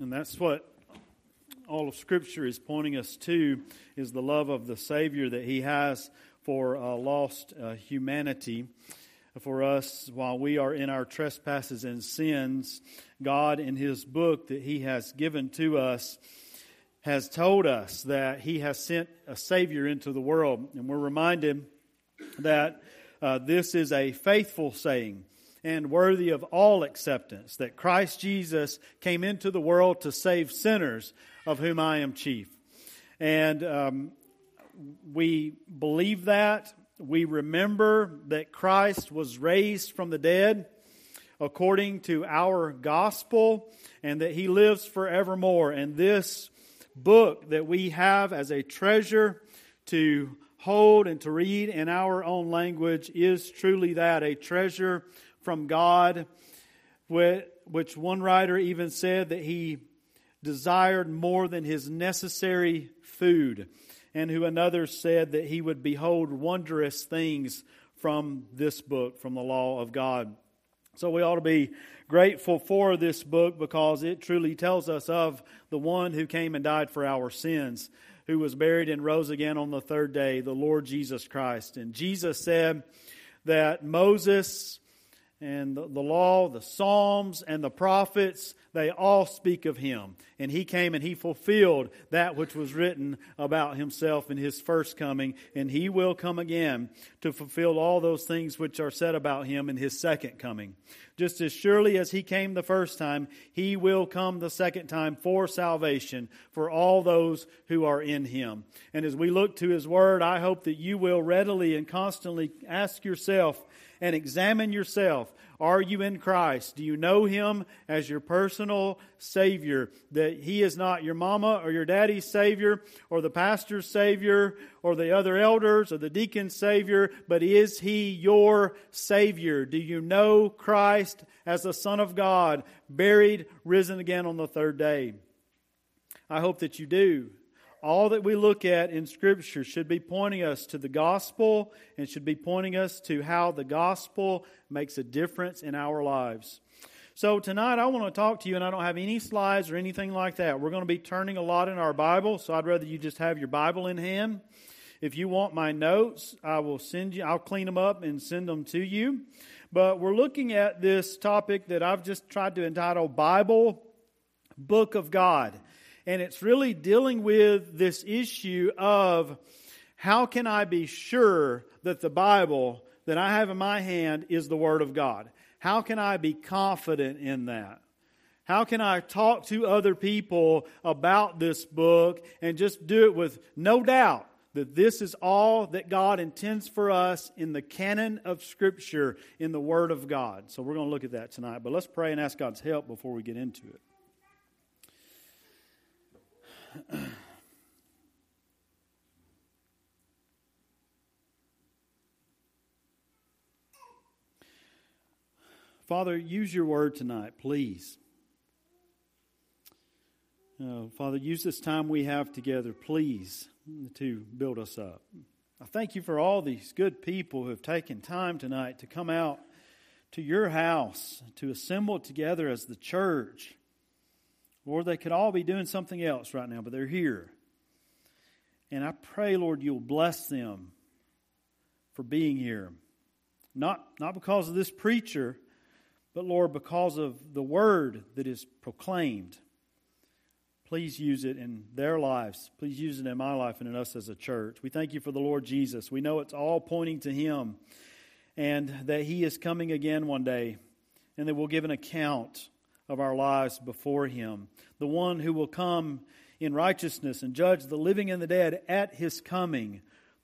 And that's what all of Scripture is pointing us to is the love of the Savior that He has for uh, lost uh, humanity. For us, while we are in our trespasses and sins, God, in His book that He has given to us, has told us that He has sent a Savior into the world. And we're reminded that uh, this is a faithful saying and worthy of all acceptance that Christ Jesus came into the world to save sinners, of whom I am chief. And um, we believe that. We remember that Christ was raised from the dead according to our gospel and that he lives forevermore. And this book that we have as a treasure to hold and to read in our own language is truly that a treasure from God, which one writer even said that he desired more than his necessary food, and who another said that he would behold wondrous things from this book, from the law of God. So we ought to be grateful for this book because it truly tells us of the one who came and died for our sins, who was buried and rose again on the third day, the Lord Jesus Christ. And Jesus said that Moses and the, the, law, the Psalms, and the prophets, they all speak of him. And he came and he fulfilled that which was written about himself in his first coming, and he will come again to fulfill all those things which are said about him in his second coming. Just as surely as he came the first time, he will come the second time for salvation for all those who are in him. And as we look to his word, I hope that you will readily and constantly ask yourself, and examine yourself. Are you in Christ? Do you know Him as your personal Savior? That He is not your mama or your daddy's Savior or the pastor's Savior or the other elders or the deacon's Savior, but is He your Savior? Do you know Christ as the Son of God, buried, risen again on the third day? I hope that you do all that we look at in Scripture should be pointing us to the gospel and should be pointing us to how the gospel makes a difference in our lives. So tonight I want to talk to you, and I don't have any slides or anything like that. We're going to be turning a lot in our Bible, so I'd rather you just have your Bible in hand. If you want my notes, I will send you, I'll clean them up and send them to you. But we're looking at this topic that I've just tried to entitle Bible, Book of God. And it's really dealing with this issue of how can I be sure that the Bible that I have in my hand is the Word of God? How can I be confident in that? How can I talk to other people about this book and just do it with no doubt that this is all that God intends for us in the canon of Scripture, in the Word of God? So we're going to look at that tonight. But let's pray and ask God's help before we get into it. Father, use your word tonight, please. Uh, Father, use this time we have together, please, to build us up. I thank you for all these good people who have taken time tonight to come out to your house, to assemble together as the church Lord, they could all be doing something else right now, but they're here. And I pray, Lord, you'll bless them for being here. Not, not because of this preacher, but Lord, because of the word that is proclaimed. Please use it in their lives. Please use it in my life and in us as a church. We thank you for the Lord Jesus. We know it's all pointing to Him and that He is coming again one day and that we'll give an account of our lives before Him, the one who will come in righteousness and judge the living and the dead at His coming,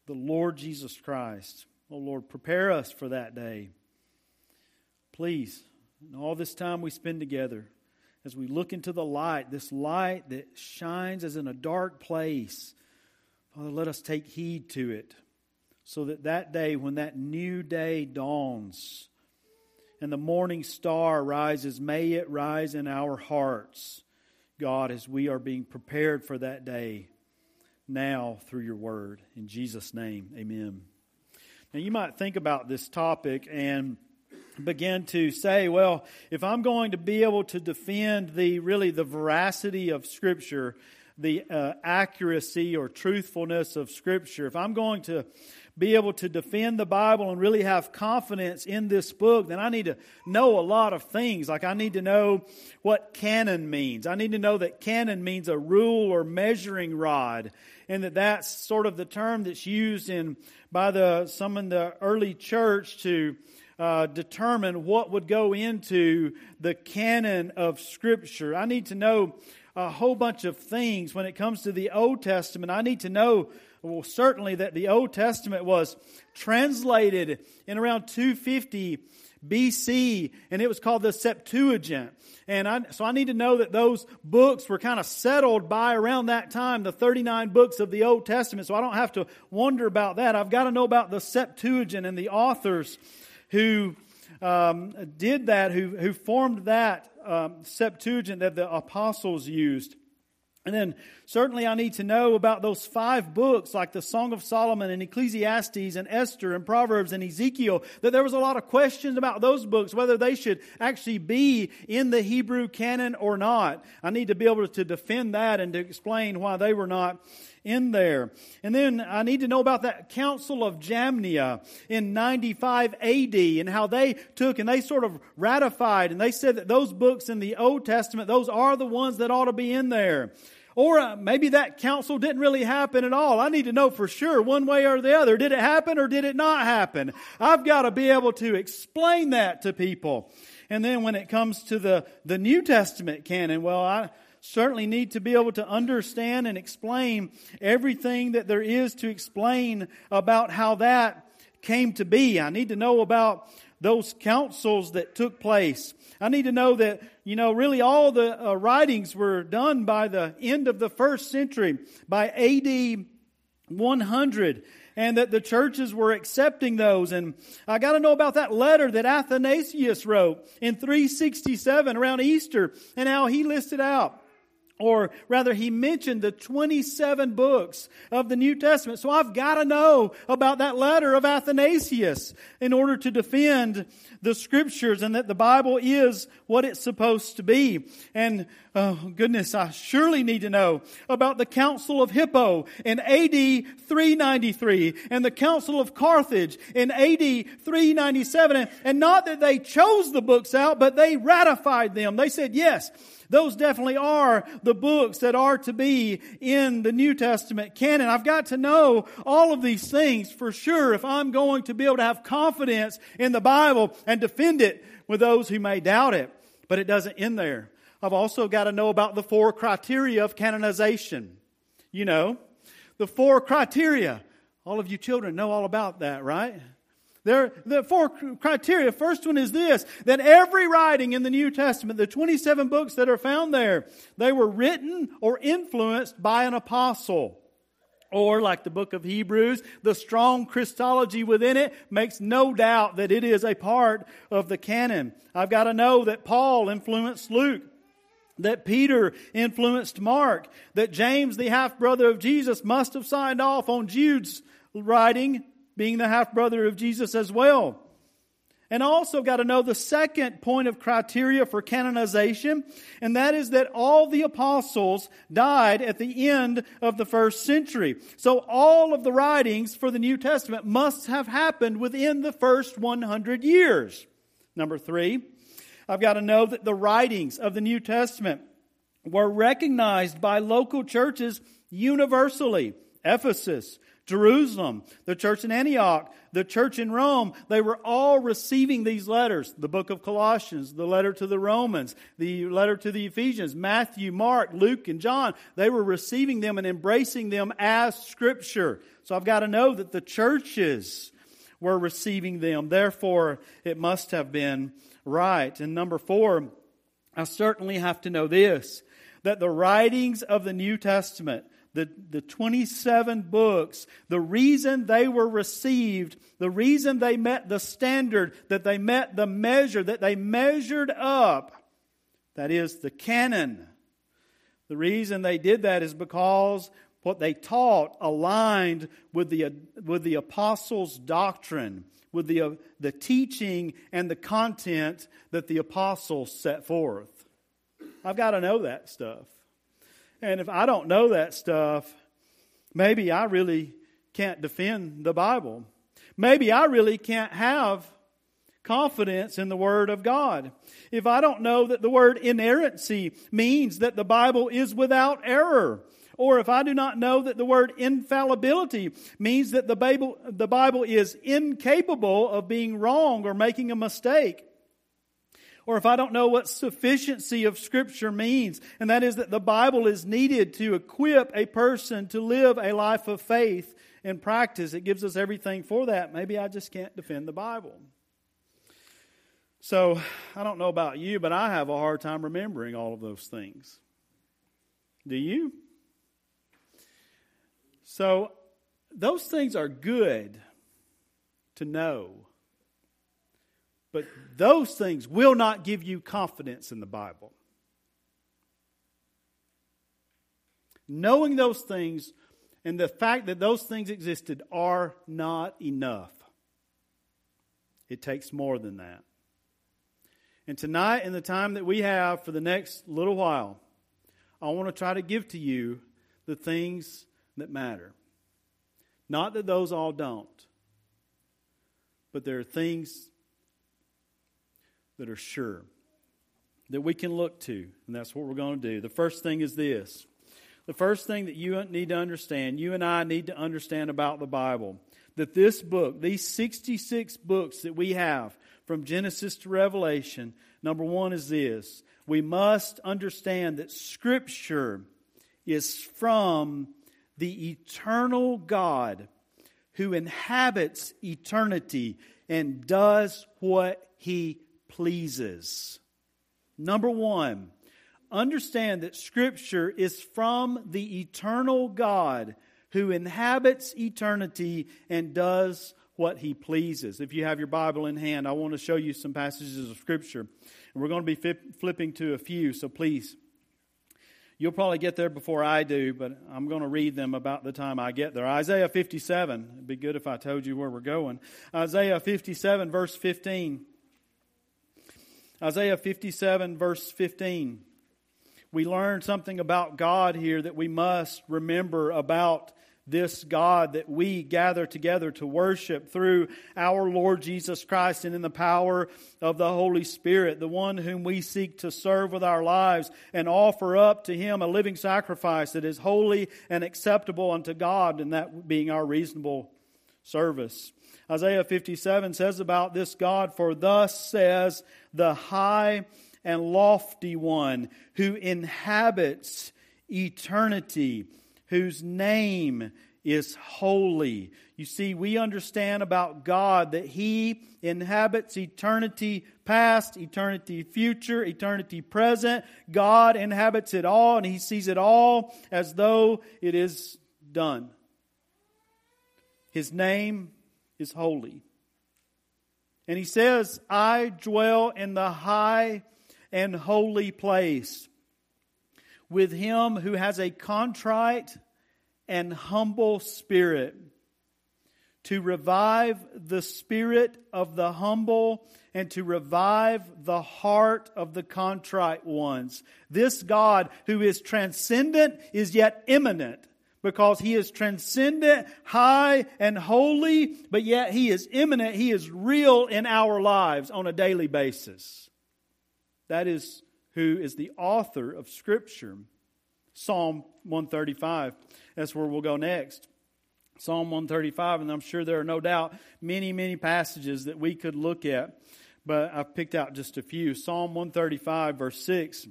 the Lord Jesus Christ. Oh Lord, prepare us for that day. Please, in all this time we spend together, as we look into the light, this light that shines as in a dark place, Father, let us take heed to it so that that day, when that new day dawns, and the morning star rises, may it rise in our hearts, God, as we are being prepared for that day now through your word. In Jesus' name, amen. Now, you might think about this topic, and begin to say, well, if I'm going to be able to defend the really the veracity of Scripture, the uh, accuracy or truthfulness of Scripture, if I'm going to be able to defend the Bible and really have confidence in this book, then I need to know a lot of things. Like I need to know what canon means. I need to know that canon means a rule or measuring rod, and that that's sort of the term that's used in by the some in the early church to uh, determine what would go into the canon of Scripture. I need to know a whole bunch of things when it comes to the Old Testament. I need to know, well, certainly that the Old Testament was translated in around 250 BC, and it was called the Septuagint. And I, so I need to know that those books were kind of settled by around that time, the 39 books of the Old Testament. So I don't have to wonder about that. I've got to know about the Septuagint and the authors who um, did that, who, who formed that um, Septuagint that the apostles used. And then certainly I need to know about those five books like the Song of Solomon and Ecclesiastes and Esther and Proverbs and Ezekiel, that there was a lot of questions about those books, whether they should actually be in the Hebrew canon or not. I need to be able to defend that and to explain why they were not in there. And then I need to know about that Council of Jamnia in 95 AD and how they took and they sort of ratified and they said that those books in the Old Testament, those are the ones that ought to be in there. Or uh, maybe that council didn't really happen at all. I need to know for sure, one way or the other. Did it happen or did it not happen? I've got to be able to explain that to people. And then when it comes to the, the New Testament canon, well, I, certainly need to be able to understand and explain everything that there is to explain about how that came to be. I need to know about those councils that took place. I need to know that, you know, really all the uh, writings were done by the end of the first century, by AD 100 and that the churches were accepting those. And I got to know about that letter that Athanasius wrote in 367 around Easter and how he listed out or rather he mentioned the 27 books of the New Testament. So I've got to know about that letter of Athanasius in order to defend the scriptures and that the Bible is what it's supposed to be. And oh goodness, I surely need to know about the Council of Hippo in AD 393 and the Council of Carthage in AD 397. And not that they chose the books out, but they ratified them. They said, yes, those definitely are the books that are to be in the New Testament canon. I've got to know all of these things for sure if I'm going to be able to have confidence in the Bible and defend it with those who may doubt it. But it doesn't end there. I've also got to know about the four criteria of canonization. You know, the four criteria. All of you children know all about that, right? There, the four criteria. First one is this, that every writing in the New Testament, the 27 books that are found there, they were written or influenced by an apostle. Or, like the book of Hebrews, the strong Christology within it makes no doubt that it is a part of the canon. I've got to know that Paul influenced Luke, that Peter influenced Mark, that James, the half brother of Jesus, must have signed off on Jude's writing being the half brother of Jesus as well. And also got to know the second point of criteria for canonization, and that is that all the apostles died at the end of the first century. So all of the writings for the New Testament must have happened within the first 100 years. Number three, I've got to know that the writings of the New Testament were recognized by local churches universally. Ephesus, Jerusalem, the church in Antioch, the church in Rome, they were all receiving these letters. The book of Colossians, the letter to the Romans, the letter to the Ephesians, Matthew, Mark, Luke, and John. They were receiving them and embracing them as scripture. So I've got to know that the churches were receiving them. Therefore, it must have been right. And number four, I certainly have to know this that the writings of the New Testament the, the 27 books, the reason they were received, the reason they met the standard, that they met the measure, that they measured up, that is the canon. The reason they did that is because what they taught aligned with the, with the apostles' doctrine, with the, the teaching and the content that the apostles set forth. I've got to know that stuff. And if I don't know that stuff, maybe I really can't defend the Bible. Maybe I really can't have confidence in the Word of God. If I don't know that the word inerrancy means that the Bible is without error, or if I do not know that the word infallibility means that the Bible, the Bible is incapable of being wrong or making a mistake, or if I don't know what sufficiency of Scripture means, and that is that the Bible is needed to equip a person to live a life of faith and practice, it gives us everything for that. Maybe I just can't defend the Bible. So, I don't know about you, but I have a hard time remembering all of those things. Do you? So, those things are good to know. But those things will not give you confidence in the Bible. Knowing those things and the fact that those things existed are not enough. It takes more than that. And tonight, in the time that we have for the next little while, I want to try to give to you the things that matter. Not that those all don't, but there are things that are sure that we can look to, and that's what we're going to do. The first thing is this. The first thing that you need to understand, you and I need to understand about the Bible, that this book, these 66 books that we have from Genesis to Revelation, number one is this. We must understand that Scripture is from the eternal God who inhabits eternity and does what he pleases. Number one, understand that Scripture is from the eternal God who inhabits eternity and does what he pleases. If you have your Bible in hand, I want to show you some passages of Scripture. And we're going to be flipping to a few, so please You'll probably get there before I do, but I'm going to read them about the time I get there. Isaiah 57. It'd be good if I told you where we're going. Isaiah 57, verse 15. Isaiah 57, verse 15. We learn something about God here that we must remember about this God that we gather together to worship through our Lord Jesus Christ and in the power of the Holy Spirit, the one whom we seek to serve with our lives and offer up to Him a living sacrifice that is holy and acceptable unto God, and that being our reasonable service. Isaiah 57 says about this God, For thus says the high and lofty one who inhabits eternity whose name is holy. You see, we understand about God that He inhabits eternity past, eternity future, eternity present. God inhabits it all, and He sees it all as though it is done. His name is holy. And He says, I dwell in the high and holy place with him who has a contrite and humble spirit, to revive the spirit of the humble and to revive the heart of the contrite ones. This God who is transcendent is yet immanent because he is transcendent, high, and holy, but yet he is immanent. He is real in our lives on a daily basis. That is who is the author of Scripture. Psalm 135. That's where we'll go next. Psalm 135, and I'm sure there are no doubt many, many passages that we could look at, but I've picked out just a few. Psalm 135, verse 6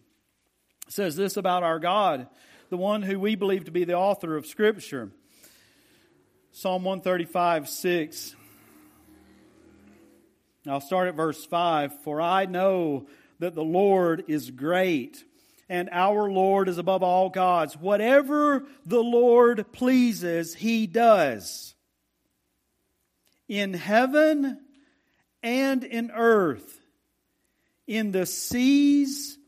says this about our God, the one who we believe to be the author of Scripture. Psalm 135, 6. I'll start at verse 5. For I know that the Lord is great, and our Lord is above all gods. Whatever the Lord pleases, he does. In heaven and in earth, in the seas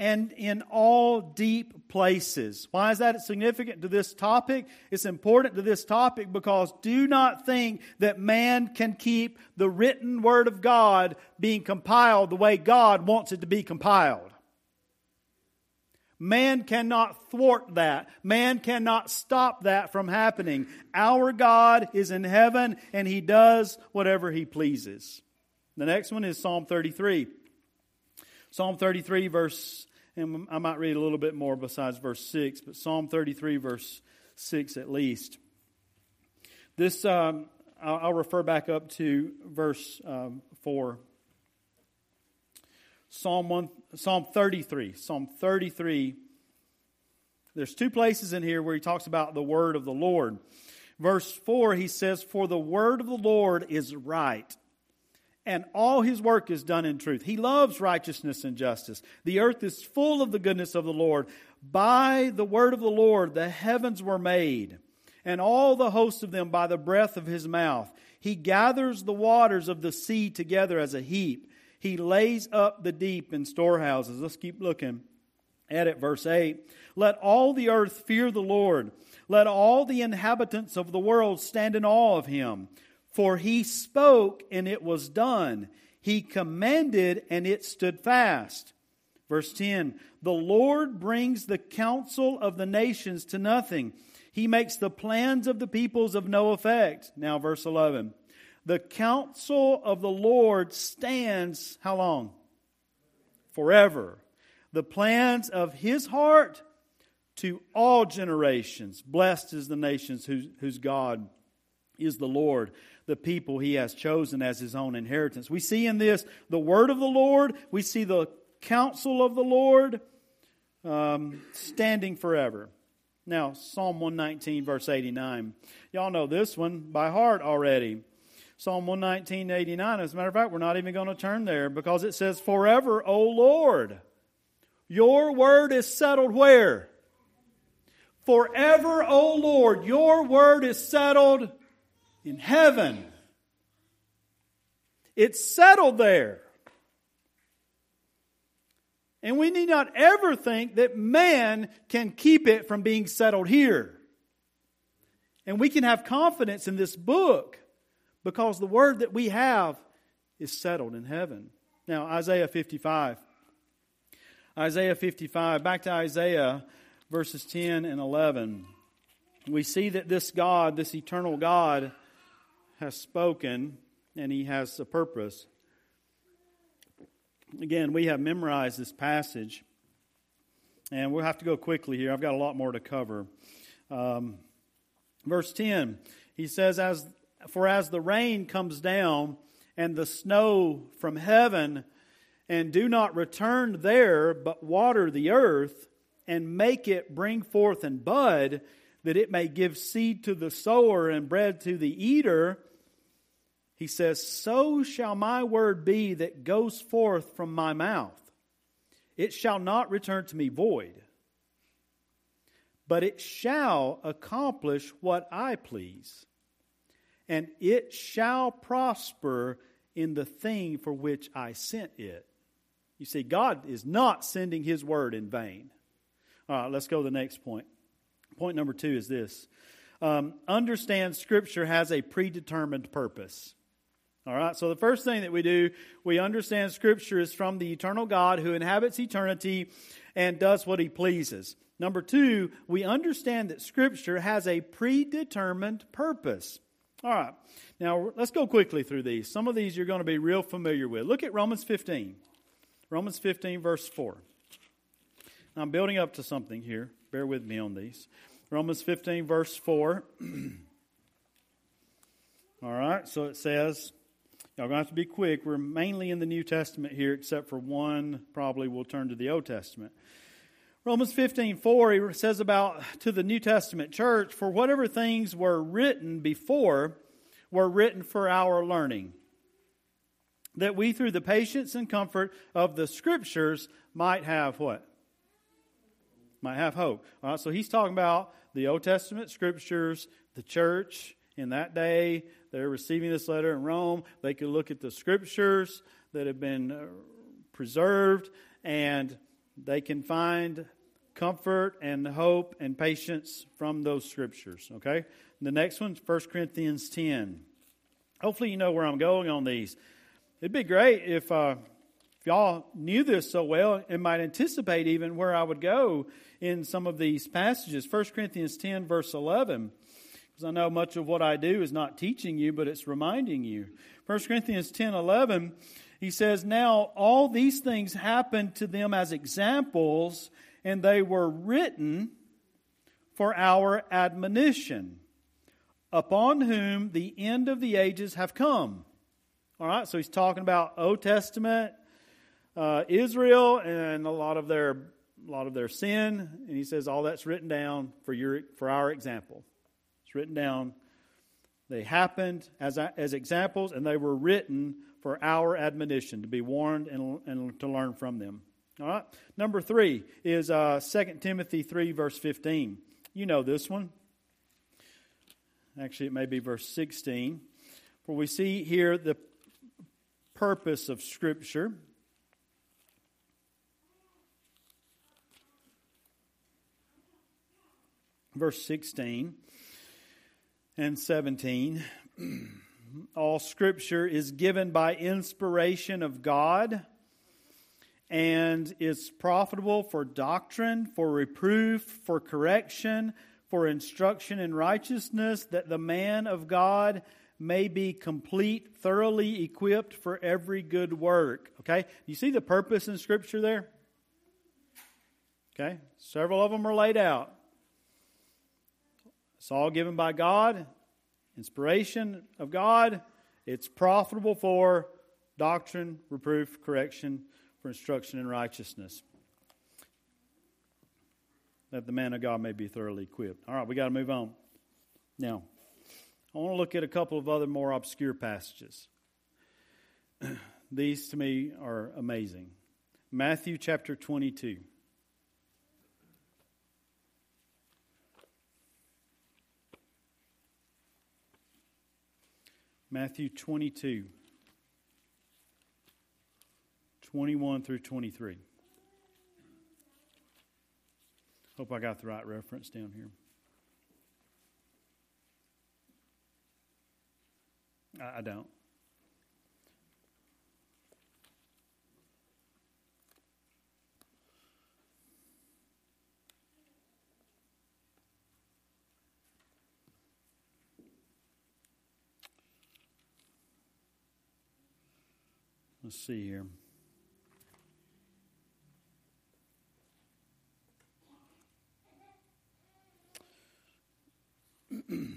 and in all deep places. Why is that significant to this topic? It's important to this topic because do not think that man can keep the written word of God being compiled the way God wants it to be compiled. Man cannot thwart that. Man cannot stop that from happening. Our God is in heaven and he does whatever he pleases. The next one is Psalm 33. Psalm 33, verse and I might read a little bit more besides verse 6, but Psalm 33, verse 6 at least. This, um, I'll, refer back up to verse um, 4. Psalm, 1, Psalm 33. Psalm 33. There's two places in here where he talks about the word of the Lord. Verse 4, he says, For the word of the Lord is right and all his work is done in truth. He loves righteousness and justice. The earth is full of the goodness of the Lord. By the word of the Lord, the heavens were made, and all the host of them by the breath of his mouth. He gathers the waters of the sea together as a heap. He lays up the deep in storehouses. Let's keep looking at it. Verse 8. Let all the earth fear the Lord. Let all the inhabitants of the world stand in awe of him. For he spoke and it was done. He commanded and it stood fast. Verse 10 The Lord brings the counsel of the nations to nothing. He makes the plans of the peoples of no effect. Now, verse 11. The counsel of the Lord stands how long? Forever. The plans of his heart to all generations. Blessed is the nations whose, whose God is the Lord the people he has chosen as his own inheritance. We see in this the word of the Lord, we see the counsel of the Lord um, standing forever. Now, Psalm 119, verse 89. Y'all know this one by heart already. Psalm 119, 89. As a matter of fact, we're not even going to turn there because it says, Forever, O Lord, your word is settled where? Forever, O Lord, your word is settled in heaven. It's settled there. And we need not ever think that man can keep it from being settled here. And we can have confidence in this book because the word that we have is settled in heaven. Now, Isaiah 55. Isaiah 55, back to Isaiah verses 10 and 11. We see that this God, this eternal God, has spoken and he has a purpose. Again, we have memorized this passage, and we'll have to go quickly here. I've got a lot more to cover. Um, verse 10, he says, as, For as the rain comes down and the snow from heaven, and do not return there, but water the earth, and make it bring forth and bud, that it may give seed to the sower and bread to the eater, he says, So shall my word be that goes forth from my mouth. It shall not return to me void, but it shall accomplish what I please, and it shall prosper in the thing for which I sent it. You see, God is not sending his word in vain. All right, let's go to the next point. Point number two is this um, understand Scripture has a predetermined purpose. All right, so the first thing that we do, we understand Scripture is from the eternal God who inhabits eternity and does what he pleases. Number two, we understand that Scripture has a predetermined purpose. All right, now let's go quickly through these. Some of these you're going to be real familiar with. Look at Romans 15. Romans 15, verse 4. Now, I'm building up to something here. Bear with me on these. Romans 15, verse 4. All right, so it says, Y'all going to have to be quick. We're mainly in the New Testament here, except for one, probably we'll turn to the Old Testament. Romans 15, 4, he says about to the New Testament church, for whatever things were written before were written for our learning, that we through the patience and comfort of the scriptures might have what? Might have hope. All right, so he's talking about the Old Testament scriptures, the church in that day, they're receiving this letter in Rome. They could look at the scriptures that have been uh, preserved and they can find comfort and hope and patience from those scriptures. Okay? The next one's 1 Corinthians 10. Hopefully, you know where I'm going on these. It'd be great if, uh, if y'all knew this so well and might anticipate even where I would go in some of these passages. 1 Corinthians 10, verse 11. Because I know much of what I do is not teaching you, but it's reminding you. 1 Corinthians 10, 11, he says, Now all these things happened to them as examples, and they were written for our admonition, upon whom the end of the ages have come. All right, so he's talking about Old Testament uh, Israel and a lot of their a lot of their sin, and he says all that's written down for your for our example. It's written down. They happened as as examples, and they were written for our admonition to be warned and, and to learn from them. All right. Number three is uh, 2 Timothy 3, verse 15. You know this one. Actually, it may be verse 16. For we see here the purpose of Scripture. Verse 16 and 17. All Scripture is given by inspiration of God and is profitable for doctrine, for reproof, for correction, for instruction in righteousness, that the man of God may be complete, thoroughly equipped for every good work. Okay? You see the purpose in Scripture there? Okay? Several of them are laid out. It's all given by God, inspiration of God. It's profitable for doctrine, reproof, correction, for instruction in righteousness. That the man of God may be thoroughly equipped. All right, we got to move on. Now, I want to look at a couple of other more obscure passages. These to me are amazing. Matthew chapter 22. Matthew 22, 21 through 23. Hope I got the right reference down here. I, I don't. Let's see here.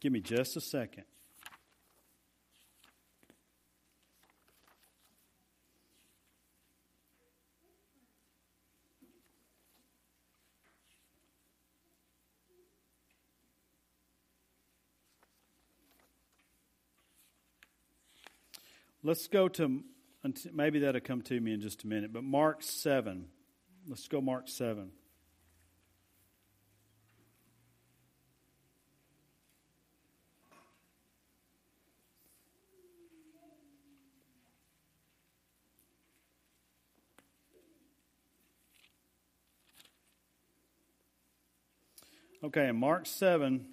Give me just a second. Let's go to, maybe that'll come to me in just a minute, but Mark 7. Let's go Mark 7. Okay, Mark 7,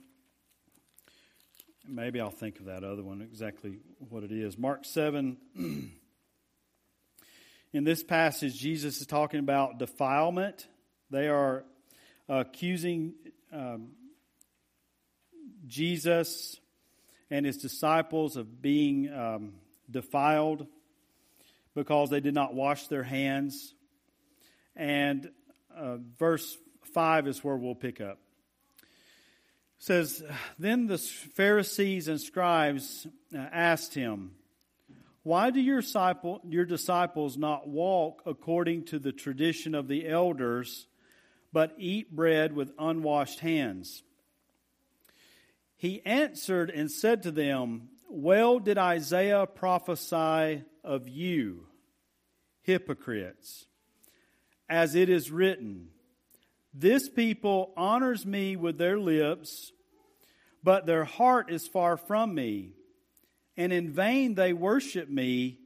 Maybe I'll think of that other one, exactly what it is. Mark 7. In this passage, Jesus is talking about defilement. They are accusing um, Jesus and his disciples of being um, defiled because they did not wash their hands. And uh, verse 5 is where we'll pick up says then the pharisees and scribes uh, asked him why do your, disciple, your disciples not walk according to the tradition of the elders but eat bread with unwashed hands? He answered and said to them well did isaiah prophesy of you hypocrites as it is written this people honors me with their lips, but their heart is far from me. And in vain they worship me,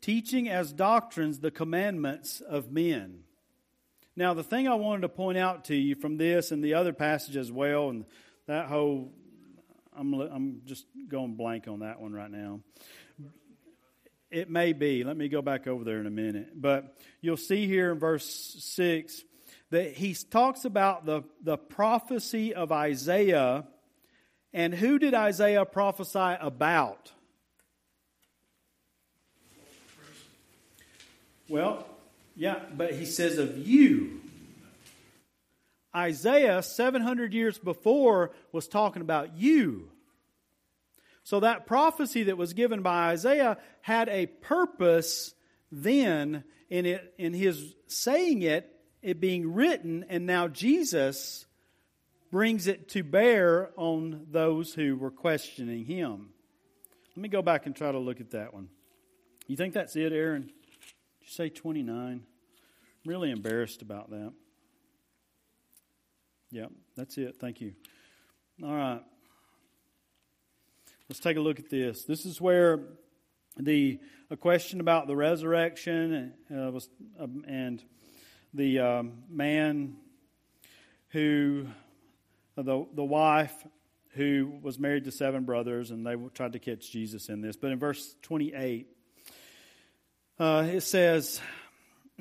teaching as doctrines the commandments of men. Now, the thing I wanted to point out to you from this and the other passage as well, and that whole, I'm, I'm just going blank on that one right now. It may be. Let me go back over there in a minute. But you'll see here in verse 6 that he talks about the, the prophecy of Isaiah. And who did Isaiah prophesy about? Well, yeah, but he says of you. Isaiah, 700 years before, was talking about you. So that prophecy that was given by Isaiah had a purpose then in it in his saying it, it being written, and now Jesus brings it to bear on those who were questioning him. Let me go back and try to look at that one. You think that's it, Aaron? Did you say 29? I'm really embarrassed about that. Yeah, that's it. Thank you. All right. Let's take a look at this. This is where the a question about the resurrection uh, was, um, and the um, man who the the wife who was married to seven brothers, and they tried to catch Jesus in this. But in verse twenty eight, uh, it says.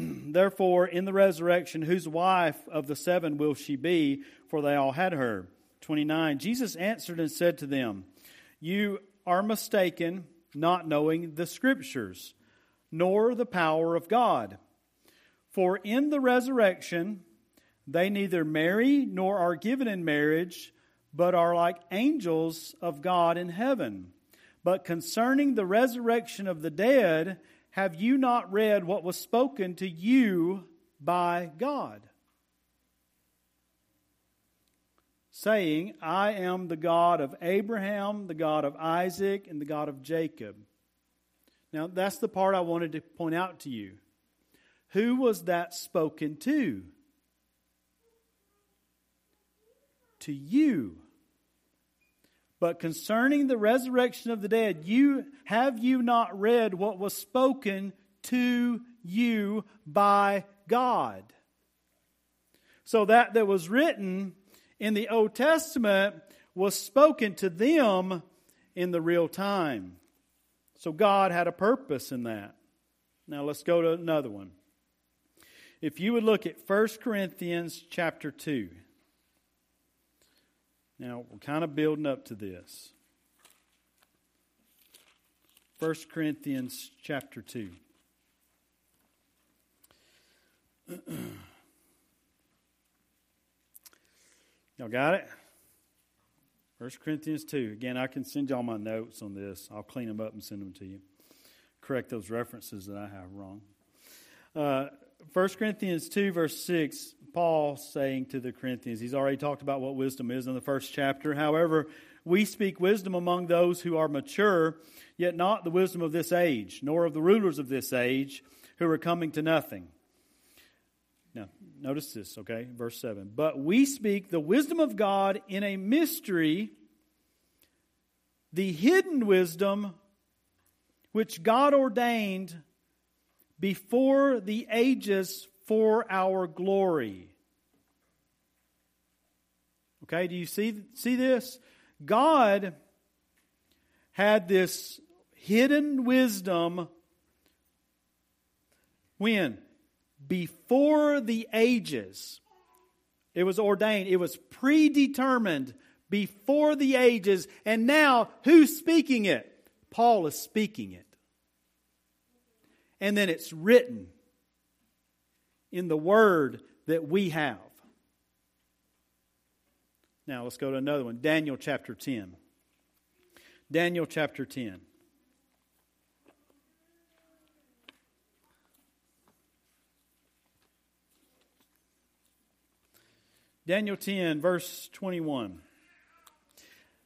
Therefore, in the resurrection, whose wife of the seven will she be? For they all had her. 29. Jesus answered and said to them, you are mistaken, not knowing the Scriptures, nor the power of God. For in the resurrection, they neither marry nor are given in marriage, but are like angels of God in heaven. But concerning the resurrection of the dead, have you not read what was spoken to you by God? saying, I am the God of Abraham, the God of Isaac, and the God of Jacob. Now, that's the part I wanted to point out to you. Who was that spoken to? To you. But concerning the resurrection of the dead, you have you not read what was spoken to you by God? So that that was written in the Old Testament was spoken to them in the real time. So God had a purpose in that. Now let's go to another one. If you would look at 1 Corinthians chapter 2. Now, we're kind of building up to this. 1 Corinthians chapter 2. Y'all got it? 1 Corinthians 2. Again, I can send y'all my notes on this. I'll clean them up and send them to you. Correct those references that I have wrong. Uh, 1 Corinthians 2, verse 6, Paul saying to the Corinthians, he's already talked about what wisdom is in the first chapter. However, we speak wisdom among those who are mature, yet not the wisdom of this age, nor of the rulers of this age who are coming to nothing. Now, notice this, okay? Verse 7. But we speak the wisdom of God in a mystery, the hidden wisdom which God ordained before the ages for our glory. Okay, do you see, see this? God had this hidden wisdom when? before the ages. It was ordained, it was predetermined before the ages. And now, who's speaking it? Paul is speaking it. And then it's written in the word that we have. Now, let's go to another one Daniel chapter 10. Daniel chapter 10. Daniel 10, verse 21.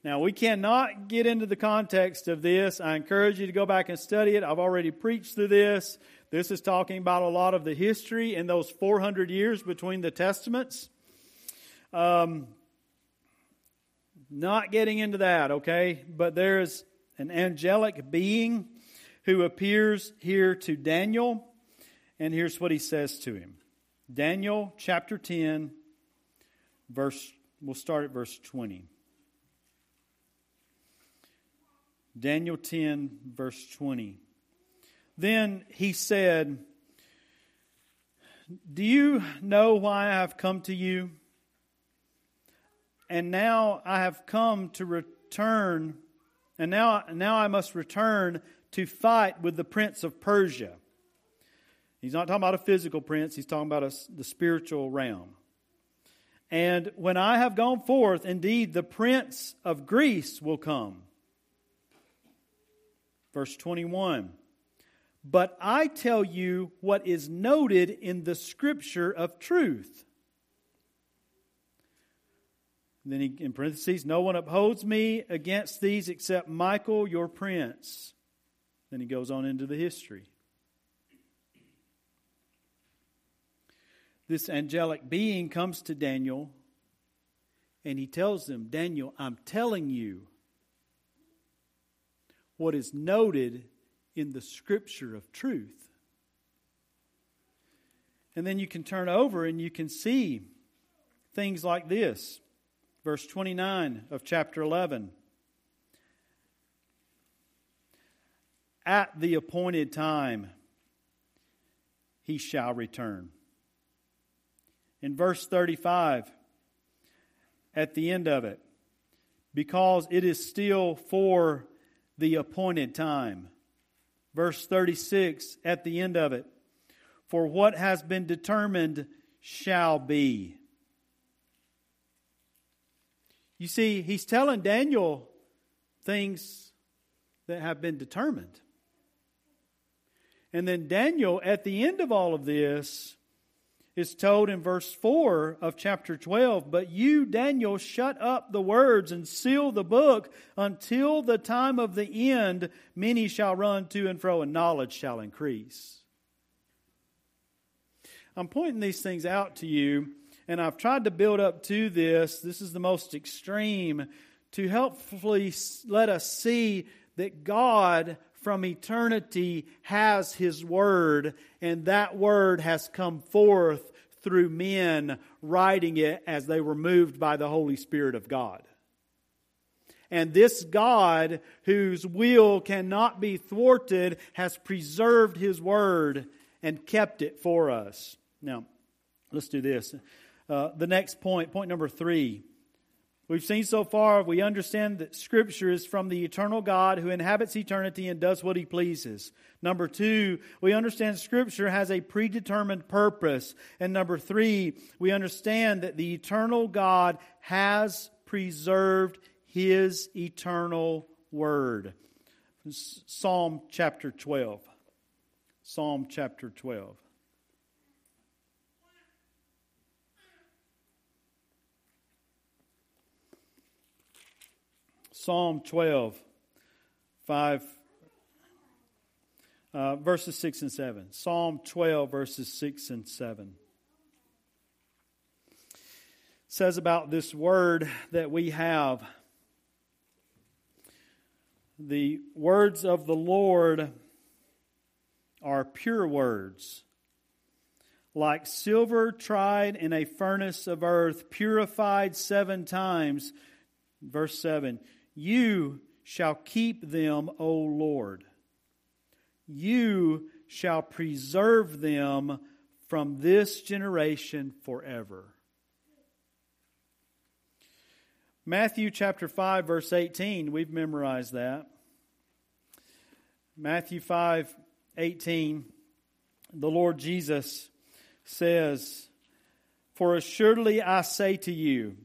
Now, we cannot get into the context of this. I encourage you to go back and study it. I've already preached through this. This is talking about a lot of the history in those 400 years between the Testaments. Um, not getting into that, okay? But there's an angelic being who appears here to Daniel. And here's what he says to him Daniel chapter 10, verse, we'll start at verse 20. Daniel 10, verse 20. Then he said, Do you know why I have come to you? And now I have come to return, and now, now I must return to fight with the prince of Persia. He's not talking about a physical prince, he's talking about a, the spiritual realm. And when I have gone forth, indeed, the prince of Greece will come. Verse 21. But I tell you what is noted in the scripture of truth. then he, in parentheses, no one upholds me against these except Michael, your prince. Then he goes on into the history. This angelic being comes to Daniel and he tells them, Daniel, I'm telling you what is noted in the scripture of truth. And then you can turn over and you can see things like this. Verse 29 of chapter 11. At the appointed time, he shall return. In verse 35, at the end of it, because it is still for the appointed time. Verse 36 at the end of it. For what has been determined shall be. You see, he's telling Daniel things that have been determined. And then Daniel, at the end of all of this, is told in verse 4 of chapter 12 But you, Daniel, shut up the words and seal the book until the time of the end. Many shall run to and fro, and knowledge shall increase. I'm pointing these things out to you, and I've tried to build up to this. This is the most extreme to helpfully let us see that God from eternity has His Word, and that Word has come forth through men writing it as they were moved by the Holy Spirit of God. And this God, whose will cannot be thwarted, has preserved His Word and kept it for us. Now, let's do this. Uh, the next point, point number three We've seen so far, we understand that Scripture is from the eternal God who inhabits eternity and does what he pleases. Number two, we understand Scripture has a predetermined purpose. And number three, we understand that the eternal God has preserved his eternal word. Psalm chapter 12. Psalm chapter 12. Psalm 12, 5, uh, verses 6 and 7. Psalm 12, verses 6 and 7. says about this word that we have the words of the Lord are pure words, like silver tried in a furnace of earth, purified seven times. Verse 7 you shall keep them, O Lord. You shall preserve them from this generation forever. Matthew chapter 5, verse 18, we've memorized that. Matthew 5, 18, the Lord Jesus says, For assuredly I say to you,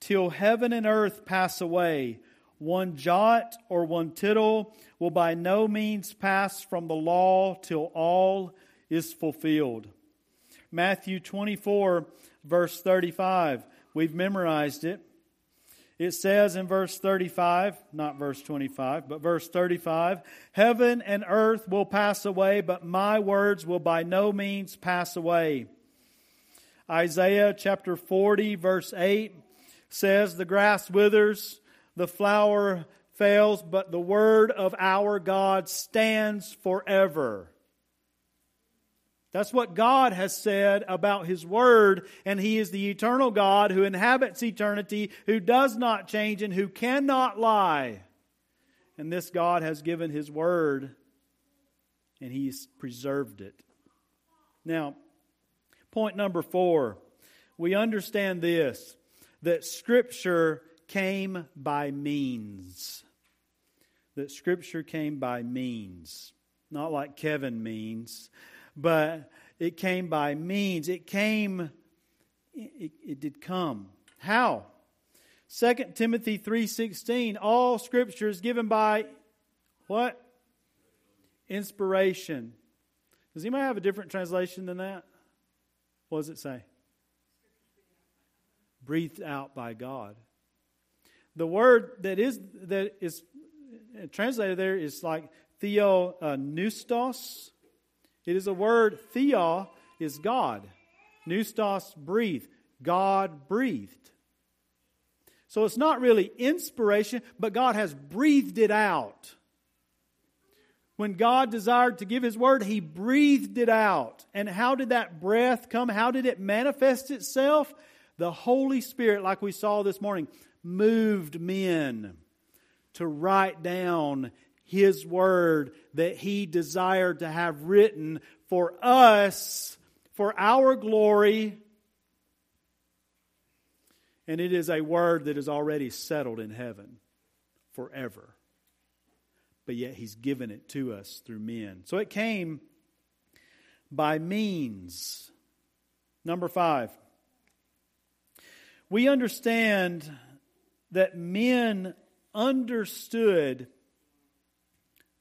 till heaven and earth pass away, one jot or one tittle will by no means pass from the law till all is fulfilled. Matthew 24, verse 35. We've memorized it. It says in verse 35, not verse 25, but verse 35, Heaven and earth will pass away, but my words will by no means pass away. Isaiah chapter 40, verse 8 says, The grass withers, the flower fails, but the word of our God stands forever. That's what God has said about His Word, and He is the eternal God who inhabits eternity, who does not change, and who cannot lie. And this God has given His Word, and He's preserved it. Now, point number four we understand this that Scripture came by means. That Scripture came by means. Not like Kevin means but it came by means. It came, it, it did come. How? 2 Timothy 3.16, all scripture is given by what? Inspiration. Does anybody have a different translation than that? What does it say? Breathed out by God. The word that is that is translated there is like theopneustos, it is a word, Theo is God. Pneustos, breathe. God breathed. So it's not really inspiration, but God has breathed it out. When God desired to give His word, He breathed it out. And how did that breath come? How did it manifest itself? The Holy Spirit, like we saw this morning, moved men to write down his word that he desired to have written for us, for our glory. And it is a word that is already settled in heaven forever. But yet he's given it to us through men. So it came by means. Number five, we understand that men understood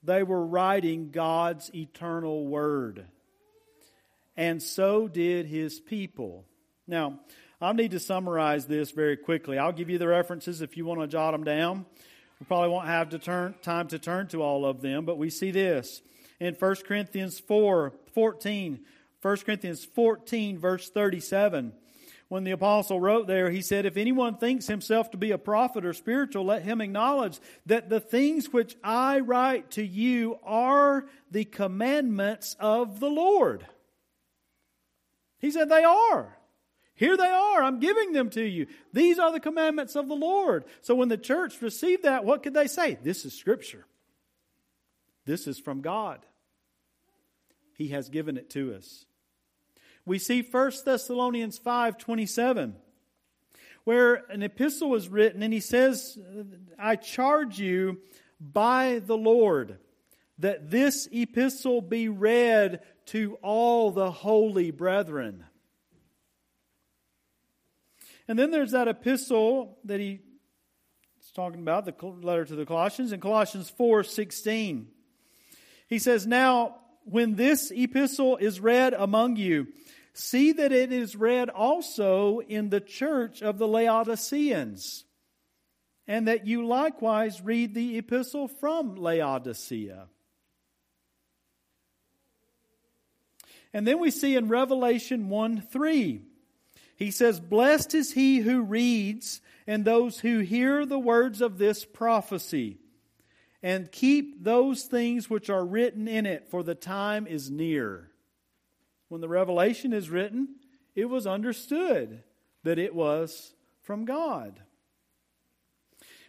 they were writing God's eternal word. And so did his people. Now, I need to summarize this very quickly. I'll give you the references if you want to jot them down. We probably won't have to turn, time to turn to all of them, but we see this in 1 Corinthians 4 14. 1 Corinthians 14, verse 37 when the apostle wrote there, he said, If anyone thinks himself to be a prophet or spiritual, let him acknowledge that the things which I write to you are the commandments of the Lord. He said, They are. Here they are. I'm giving them to you. These are the commandments of the Lord. So when the church received that, what could they say? This is Scripture. This is from God. He has given it to us we see 1 Thessalonians 5:27 where an epistle is written and he says I charge you by the Lord that this epistle be read to all the holy brethren. And then there's that epistle that he is talking about, the letter to the Colossians, in Colossians 4 16. He says, Now, when this epistle is read among you, See that it is read also in the church of the Laodiceans, and that you likewise read the epistle from Laodicea. And then we see in Revelation 1 3, he says, Blessed is he who reads and those who hear the words of this prophecy, and keep those things which are written in it, for the time is near when the revelation is written, it was understood that it was from God.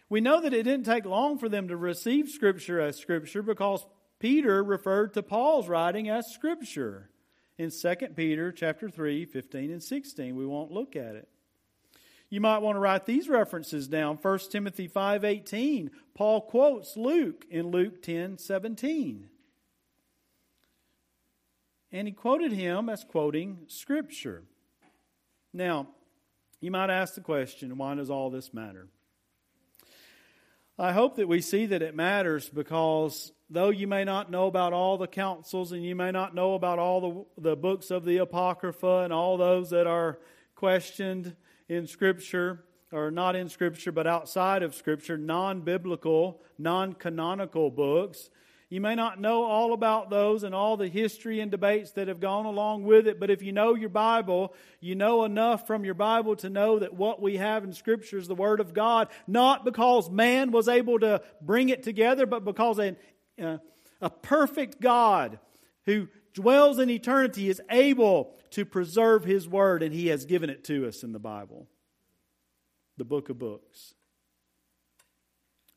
We know that it didn't take long for them to receive Scripture as Scripture because Peter referred to Paul's writing as Scripture in 2 Peter chapter 3, 15 and 16. We won't look at it. You might want to write these references down. 1 Timothy 5:18. Paul quotes Luke in Luke 10:17 and he quoted him as quoting Scripture. Now, you might ask the question why does all this matter? I hope that we see that it matters because though you may not know about all the councils and you may not know about all the, the books of the Apocrypha and all those that are questioned in Scripture, or not in Scripture, but outside of Scripture, non biblical, non canonical books, You may not know all about those and all the history and debates that have gone along with it, but if you know your Bible, you know enough from your Bible to know that what we have in Scripture is the Word of God, not because man was able to bring it together, but because a, uh, a perfect God who dwells in eternity is able to preserve His Word, and He has given it to us in the Bible, the book of books.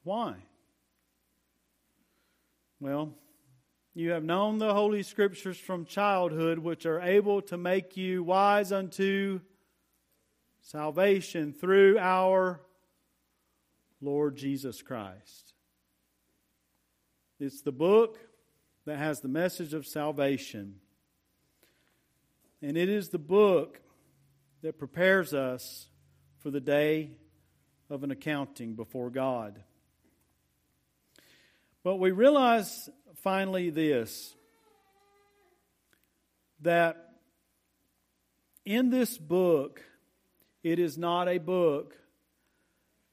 Why? Well, you have known the Holy Scriptures from childhood, which are able to make you wise unto salvation through our Lord Jesus Christ. It's the book that has the message of salvation. And it is the book that prepares us for the day of an accounting before God. But we realize finally this that in this book, it is not a book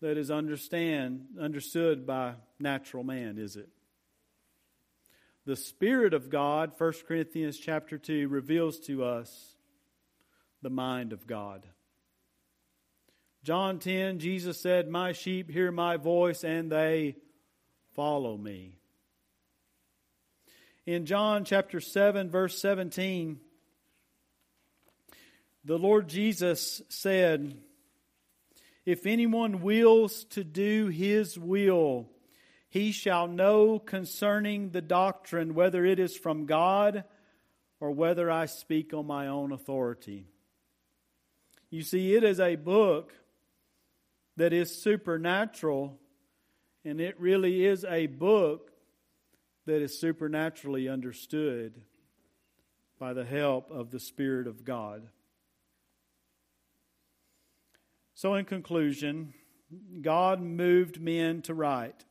that is understand understood by natural man, is it? The Spirit of God, 1 Corinthians chapter 2, reveals to us the mind of God. John 10, Jesus said, My sheep hear my voice, and they follow me. In John chapter 7, verse 17, the Lord Jesus said, If anyone wills to do his will, he shall know concerning the doctrine whether it is from God or whether I speak on my own authority. You see, it is a book that is supernatural and it really is a book that is supernaturally understood by the help of the Spirit of God. So, in conclusion, God moved men to write.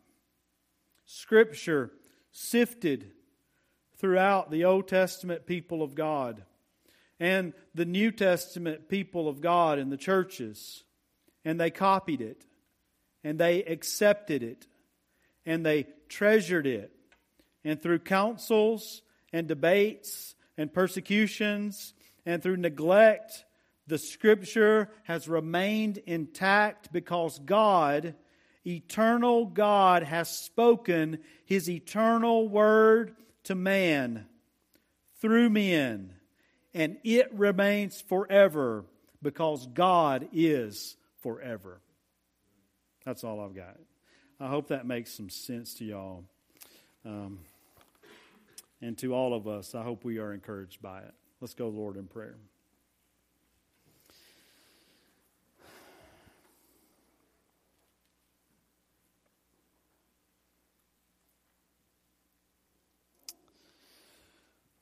Scripture sifted throughout the Old Testament people of God and the New Testament people of God in the churches, and they copied it and they accepted it and they treasured it. And through councils and debates and persecutions and through neglect, the scripture has remained intact because God, eternal God, has spoken his eternal word to man through men. And it remains forever because God is forever. That's all I've got. I hope that makes some sense to y'all. Um, and to all of us, I hope we are encouraged by it. Let's go, Lord, in prayer.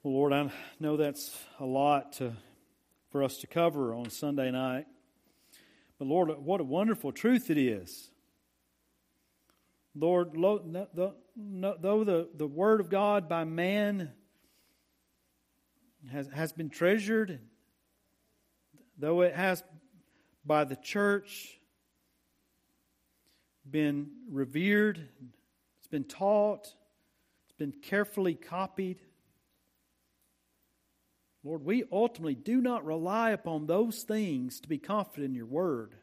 Well, Lord, I know that's a lot to, for us to cover on Sunday night. But Lord, what a wonderful truth it is Lord, though the, the word of God by man has, has been treasured, though it has by the church been revered, it's been taught, it's been carefully copied. Lord, we ultimately do not rely upon those things to be confident in your word.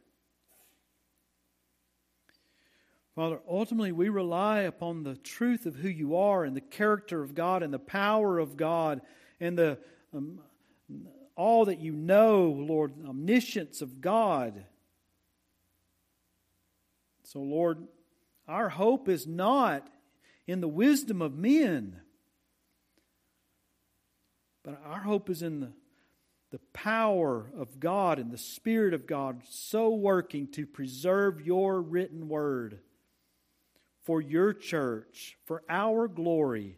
Father, ultimately we rely upon the truth of who you are and the character of God and the power of God and the um, all that you know, Lord, omniscience of God. So, Lord, our hope is not in the wisdom of men, but our hope is in the, the power of God and the Spirit of God so working to preserve your written word for your church, for our glory.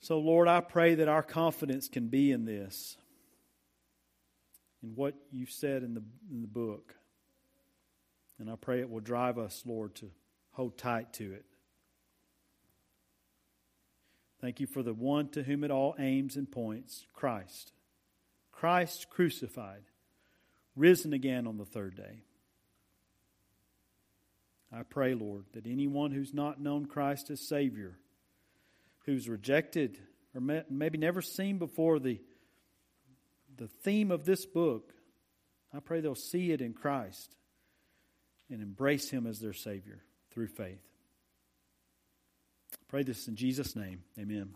So, Lord, I pray that our confidence can be in this, in what you've said in the, in the book. And I pray it will drive us, Lord, to hold tight to it. Thank you for the one to whom it all aims and points Christ. Christ crucified, risen again on the third day. I pray, Lord, that anyone who's not known Christ as Savior, who's rejected or maybe never seen before the, the theme of this book, I pray they'll see it in Christ and embrace Him as their Savior through faith. I pray this in Jesus' name. Amen.